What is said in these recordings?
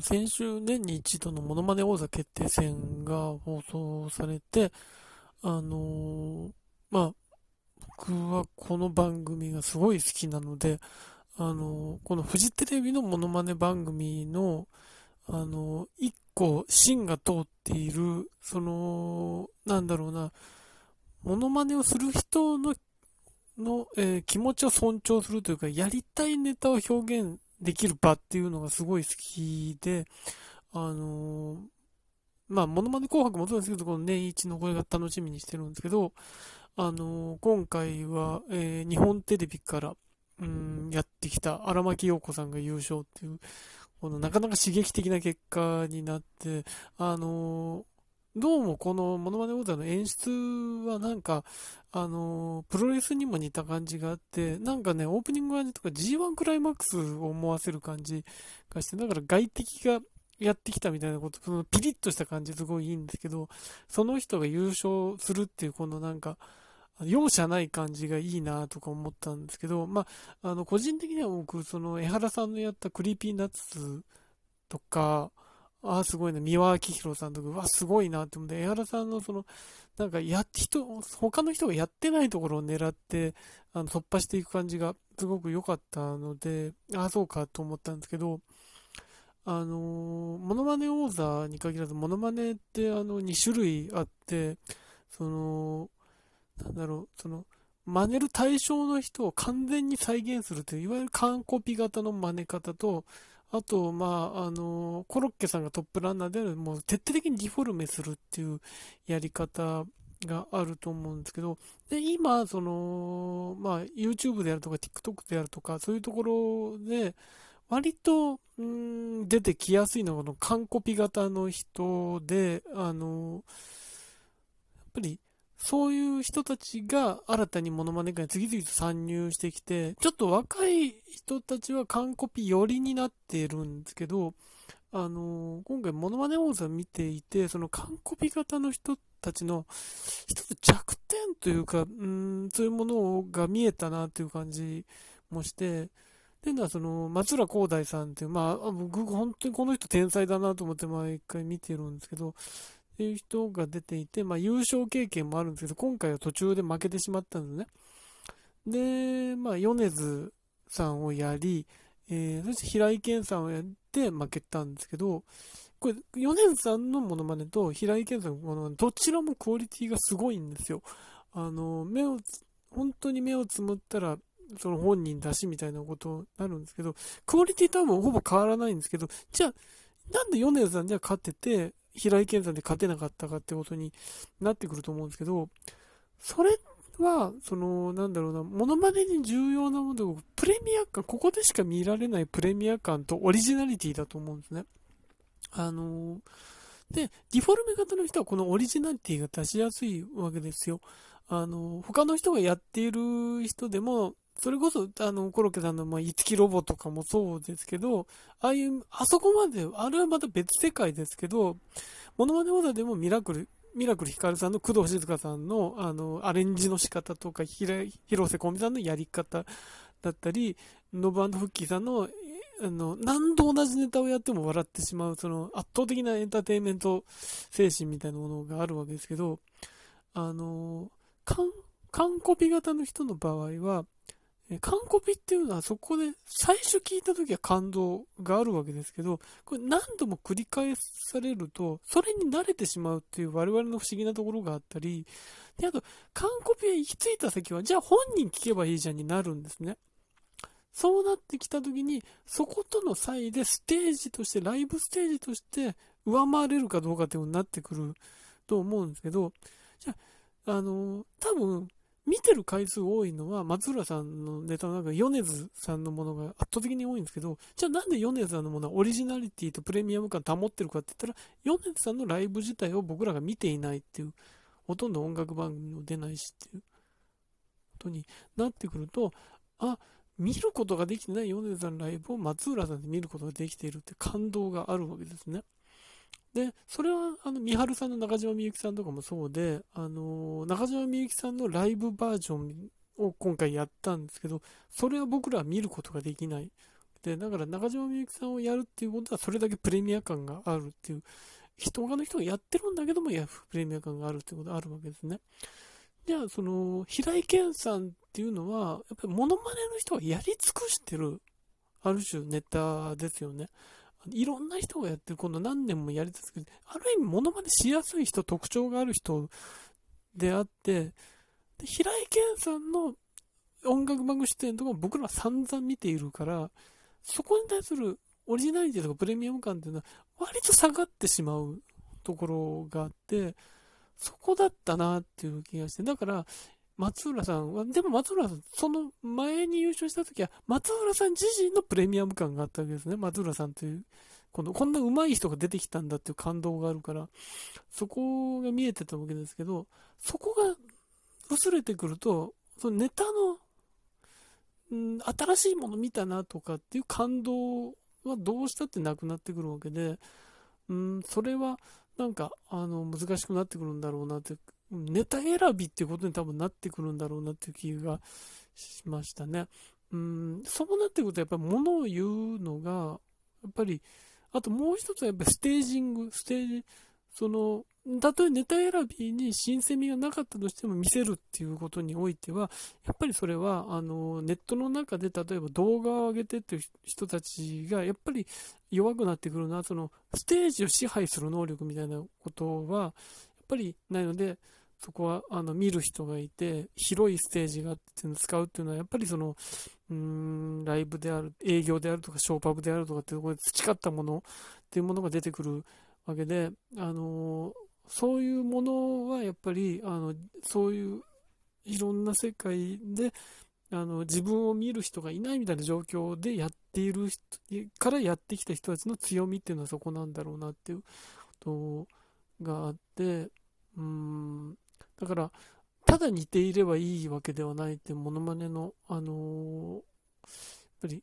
先週年に一度のモノマネ王座決定戦が放送されて、あの、まあ、僕はこの番組がすごい好きなので、あの、このフジテレビのモノマネ番組の、あの、一個芯が通っている、その、なんだろうな、モノマネをする人の、の、えー、気持ちを尊重するというか、やりたいネタを表現できる場っていうのがすごい好きで、あのー、まあ、モノマネ紅白もそうですけど、この年一のこれが楽しみにしてるんですけど、あのー、今回は、えー、日本テレビから、うん、やってきた荒牧陽子さんが優勝っていう、このなかなか刺激的な結果になって、あのどうもこのモノマネ王座の演出はなんか、あのプロレスにも似た感じがあって、なんかね、オープニング味とか G1 クライマックスを思わせる感じがして、だから外敵がやってきたみたいなこと、そのピリッとした感じすごいいいんですけど、その人が優勝するっていうこのなんか、容赦ない感じがいいなとか思ったんですけど、まあ、あの、個人的には僕、その、江原さんのやったクリーピーナッツとか、あ、すごいな、美輪明宏さんとか、うわ、すごいなって思って、江原さんのその、なんか、や、人、他の人がやってないところを狙って、あの、突破していく感じが、すごく良かったので、ああ、そうかと思ったんですけど、あのー、モノマネ王座に限らず、モノマネって、あの、2種類あって、その、なんだろう、その、真似る対象の人を完全に再現するという、いわゆる完コピ型の真似方と、あと、まあ、あの、コロッケさんがトップランナーである、もう徹底的にディフォルメするっていうやり方があると思うんですけど、で、今、その、まあ、YouTube であるとか TikTok であるとか、そういうところで、割と、うん、出てきやすいのが、この完コピ型の人で、あの、やっぱり、そういう人たちが新たにモノマネ界に次々と参入してきて、ちょっと若い人たちは完コピ寄りになっているんですけど、あのー、今回モノマネ王座見ていて、その完コピ型の人たちの一つ弱点というか、うん、そういうものが見えたなという感じもして、で、のはその、松浦光大さんっていう、まあ、僕本当にこの人天才だなと思って毎回見てるんですけど、いう人が出ていて、まあ、優勝経験もあるんですけど、今回は途中で負けてしまったんですね。で、まあ、米津さんをやり、えー、そして平井堅さんをやって負けたんですけど、これ、米津さんのモノマネと平井堅さんのモノマネ、どちらもクオリティがすごいんですよ。あの、目を、本当に目をつむったら、その本人だしみたいなことになるんですけど、クオリティ多分ほぼ変わらないんですけど、じゃあ、なんで米津さんじゃ勝ってて、平井堅さんで勝てなかったかってことになってくると思うんですけど、それは、その、なんだろうな、モノマネに重要なもので、プレミア感、ここでしか見られないプレミア感とオリジナリティだと思うんですね。あので、ディフォルメ型の人はこのオリジナリティが出しやすいわけですよ。あの、他の人がやっている人でも、それこそ、あの、コロッケさんの、まあ、いつきロボとかもそうですけど、ああいう、あそこまで、あれはまた別世界ですけど、モノマネオーダーでもミラクル、ミラクルヒカルさんの工藤静香さんの、あの、アレンジの仕方とか、広瀬香美さんのやり方だったり、ノブフッキーさんの、あの、何度同じネタをやっても笑ってしまう、その、圧倒的なエンターテインメント精神みたいなものがあるわけですけど、あの、完コピ型の人の場合は、え完コピっていうのはそこで最初聞いた時は感動があるわけですけど、これ何度も繰り返されると、それに慣れてしまうっていう我々の不思議なところがあったり、で、あと、完コピへ行き着いた先は、じゃあ本人聞けばいいじゃんになるんですね。そうなってきた時に、そことの際でステージとして、ライブステージとして上回れるかどうかっていうのになってくると思うんですけど、じゃあ、あの、多分、見てる回数多いのは松浦さんのネタの中で米津さんのものが圧倒的に多いんですけど、じゃあなんで米津さんのものはオリジナリティとプレミアム感保ってるかって言ったら、米津さんのライブ自体を僕らが見ていないっていう、ほとんど音楽番組も出ないしっていうことになってくると、あ、見ることができてない米津さんのライブを松浦さんで見ることができているって感動があるわけですね。で、それは、あの、三春さんの中島みゆきさんとかもそうで、あの、中島みゆきさんのライブバージョンを今回やったんですけど、それは僕らは見ることができないで、だから中島みゆきさんをやるっていうことはそれだけプレミア感があるっていう、人、他の人がやってるんだけども、や、プレミア感があるっていうことがあるわけですね。じゃあ、その、平井堅さんっていうのは、やっぱりモノマネの人がやり尽くしてる、ある種ネタですよね。いろんな人がやってる、今度何年もやり続けて、ある意味モノマネしやすい人、特徴がある人であって、で平井堅さんの音楽番組出演とかも僕らは散々見ているから、そこに対するオリジナリティとかプレミアム感っていうのは割と下がってしまうところがあって、そこだったなっていう気がして、だから、松浦さんは、でも松浦さん、その前に優勝した時は、松浦さん自身のプレミアム感があったわけですね。松浦さんという、この、こんな上手い人が出てきたんだっていう感動があるから、そこが見えてたわけですけど、そこが薄れてくると、そのネタの、うん、新しいもの見たなとかっていう感動はどうしたってなくなってくるわけで、うん、それはなんか、あの、難しくなってくるんだろうなって、ネタ選びってことに多分なってくるんだろうなっていう気がしましたね。うん、そうなってくるとやっぱり物を言うのが、やっぱり、あともう一つはやっぱりステージング、ステージ、その、たとえネタ選びに新鮮味がなかったとしても見せるっていうことにおいては、やっぱりそれは、あの、ネットの中で例えば動画を上げてっていう人たちが、やっぱり弱くなってくるな、その、ステージを支配する能力みたいなことは、ぱりないので、そこは、あの、見る人がいて、広いステージがあって使うっていうのは、やっぱりその、うん、ライブである、営業であるとか、ショーパブであるとかっていうところで培ったものっていうものが出てくるわけで、あのそういうものはやっぱり、あの、そういういろんな世界で、あの、自分を見る人がいないみたいな状況でやっている人からやってきた人たちの強みっていうのはそこなんだろうなっていうことがあって、うん、だから、ただ似ていればいいわけではないってモノマネの、あのー、やっぱり、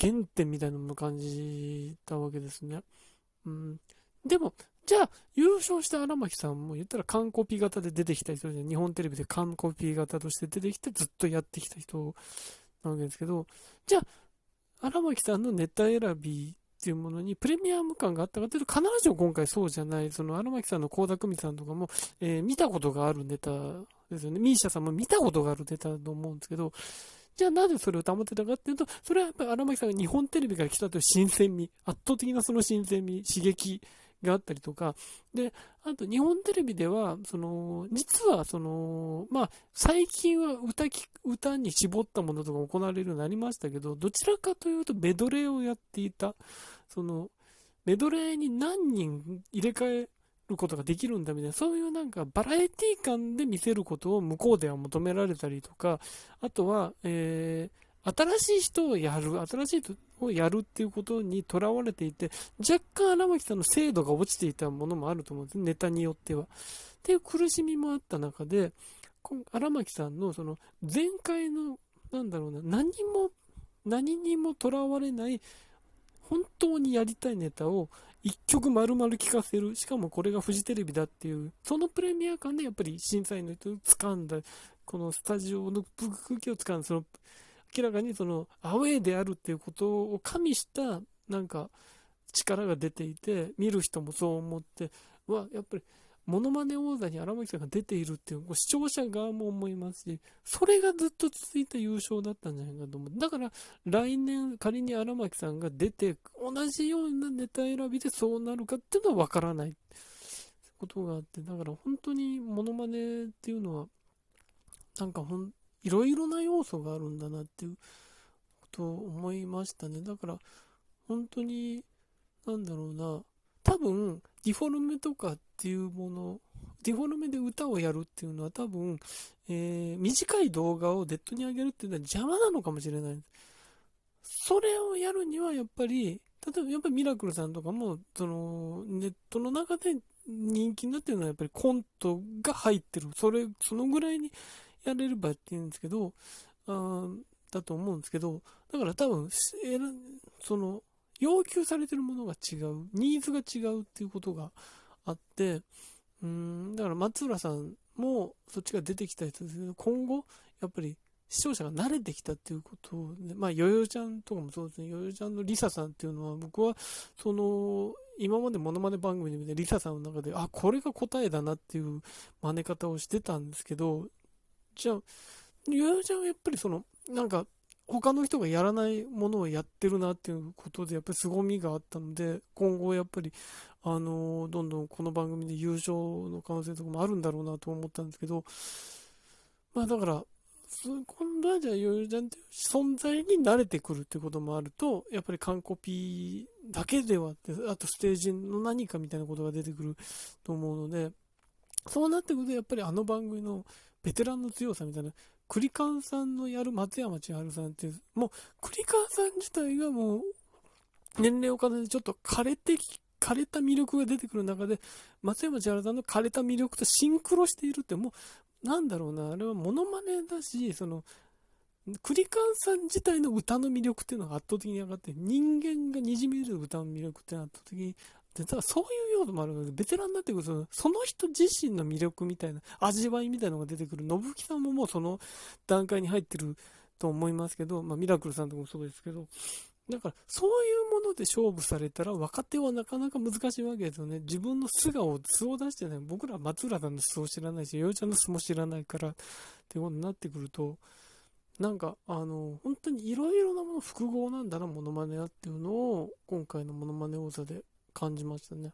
原点みたいなものを感じたわけですね。うん。でも、じゃあ、優勝した荒牧さんも言ったら完コピ型で出てきた人じゃん日本テレビで完コピ型として出てきてずっとやってきた人なわけですけど、じゃあ、荒牧さんのネタ選びっていうものにプレミアム感があったかというと、必ずしも今回そうじゃない、その荒牧さんの倖田來未さんとかも、えー、見たことがあるネタですよね。ミーシャさんも見たことがあるネタだと思うんですけど、じゃあなぜそれを保ってたかっていうと、それはやっぱり荒牧さんが日本テレビから来たという新鮮味、圧倒的なその新鮮味、刺激があったりとか、で、あと日本テレビでは、その、実はその、まあ、最近は歌き、歌に絞ったものとか行われるようになりましたけど、どちらかというとメドレーをやっていた、その、メドレーに何人入れ替えることができるんだみたいな、そういうなんかバラエティ感で見せることを向こうでは求められたりとか、あとは、えー、新しい人をやる、新しいをやるっていうことにとらわれていて、若干荒牧さんの精度が落ちていたものもあると思うんです、ネタによっては。っていう苦しみもあった中で、荒牧さんのその前回の、なんだろうな、何も、何にもとらわれない本当にやりたいネタを一曲丸々聴かせる。しかもこれがフジテレビだっていう、そのプレミア感でやっぱり審査員の人を掴んだ、このスタジオの空気を掴んだ、その、明らかにそのアウェーであるっていうことを加味したなんか力が出ていて、見る人もそう思って、わ、やっぱりモノマネ王座に荒牧さんが出ているっていう、視聴者側も思いますし、それがずっと続いた優勝だったんじゃないかと思う。だから、来年仮に荒牧さんが出て、同じようなネタ選びでそうなるかっていうのはわからないことがあって、だから本当にモノマネっていうのは、なんかほん、いろいろな要素があるんだなっていうことを思いましたね。だから、本当に、なんだろうな、多分、ディフォルメとかっていうもの、ディフォルメで歌をやるっていうのは多分、えー、短い動画をデッドに上げるっていうのは邪魔なのかもしれない。それをやるにはやっぱり、例えばやっぱりミラクルさんとかも、その、ネットの中で人気になってるのはやっぱりコントが入ってる。それ、そのぐらいにやれればって言うんですけど、あだと思うんですけど、だから多分、その、要求されてるものが違う、ニーズが違うっていうことがあって、うん、だから松浦さんもそっちが出てきた人ですけど、今後、やっぱり視聴者が慣れてきたっていうことを、まあ、ヨヨちゃんとかもそうですね、ヨヨちゃんのリサさんっていうのは、僕は、その、今までモノマネ番組で見て、リサさんの中で、あ、これが答えだなっていう真似方をしてたんですけど、じゃあ、ヨヨちゃんはやっぱりその、なんか、他の人がやらないものをやってるなっていうことで、やっぱり凄みがあったので、今後やっぱり、あのー、どんどんこの番組で優勝の可能性とかもあるんだろうなと思ったんですけど、まあだから、今度はじゃあ、ヨヨちゃんっていう存在に慣れてくるってこともあると、やっぱり完コピーだけではって、あとステージの何かみたいなことが出てくると思うので、そうなってくると、やっぱりあの番組のベテランの強さみたいな、クリカンさんのやる松山千春さんって、もう、クリカンさん自体がもう、年齢を重ねてちょっと枯れてき、枯れた魅力が出てくる中で、松山千春さんの枯れた魅力とシンクロしているって、もう、なんだろうな、あれはモノマネだし、その、クリカンさん自体の歌の魅力っていうのが圧倒的に上がって、人間が滲み出る歌の魅力っていうのは圧倒的にで、ただそういう要素もあるので、ベテランになってくると、その人自身の魅力みたいな、味わいみたいなのが出てくる。信木さんももうその段階に入ってると思いますけど、まあ、ミラクルさんとかもそうですけど、だから、そういうもので勝負されたら、若手はなかなか難しいわけですよね。自分の素顔、素を出してない。僕らは松浦さんの素を知らないし、よいちゃんの素も知らないから、ってことになってくると、なんか、あの、本当にいろいろなもの複合なんだな、モノマネだっていうのを、今回のモノマネ王座で感じましたね。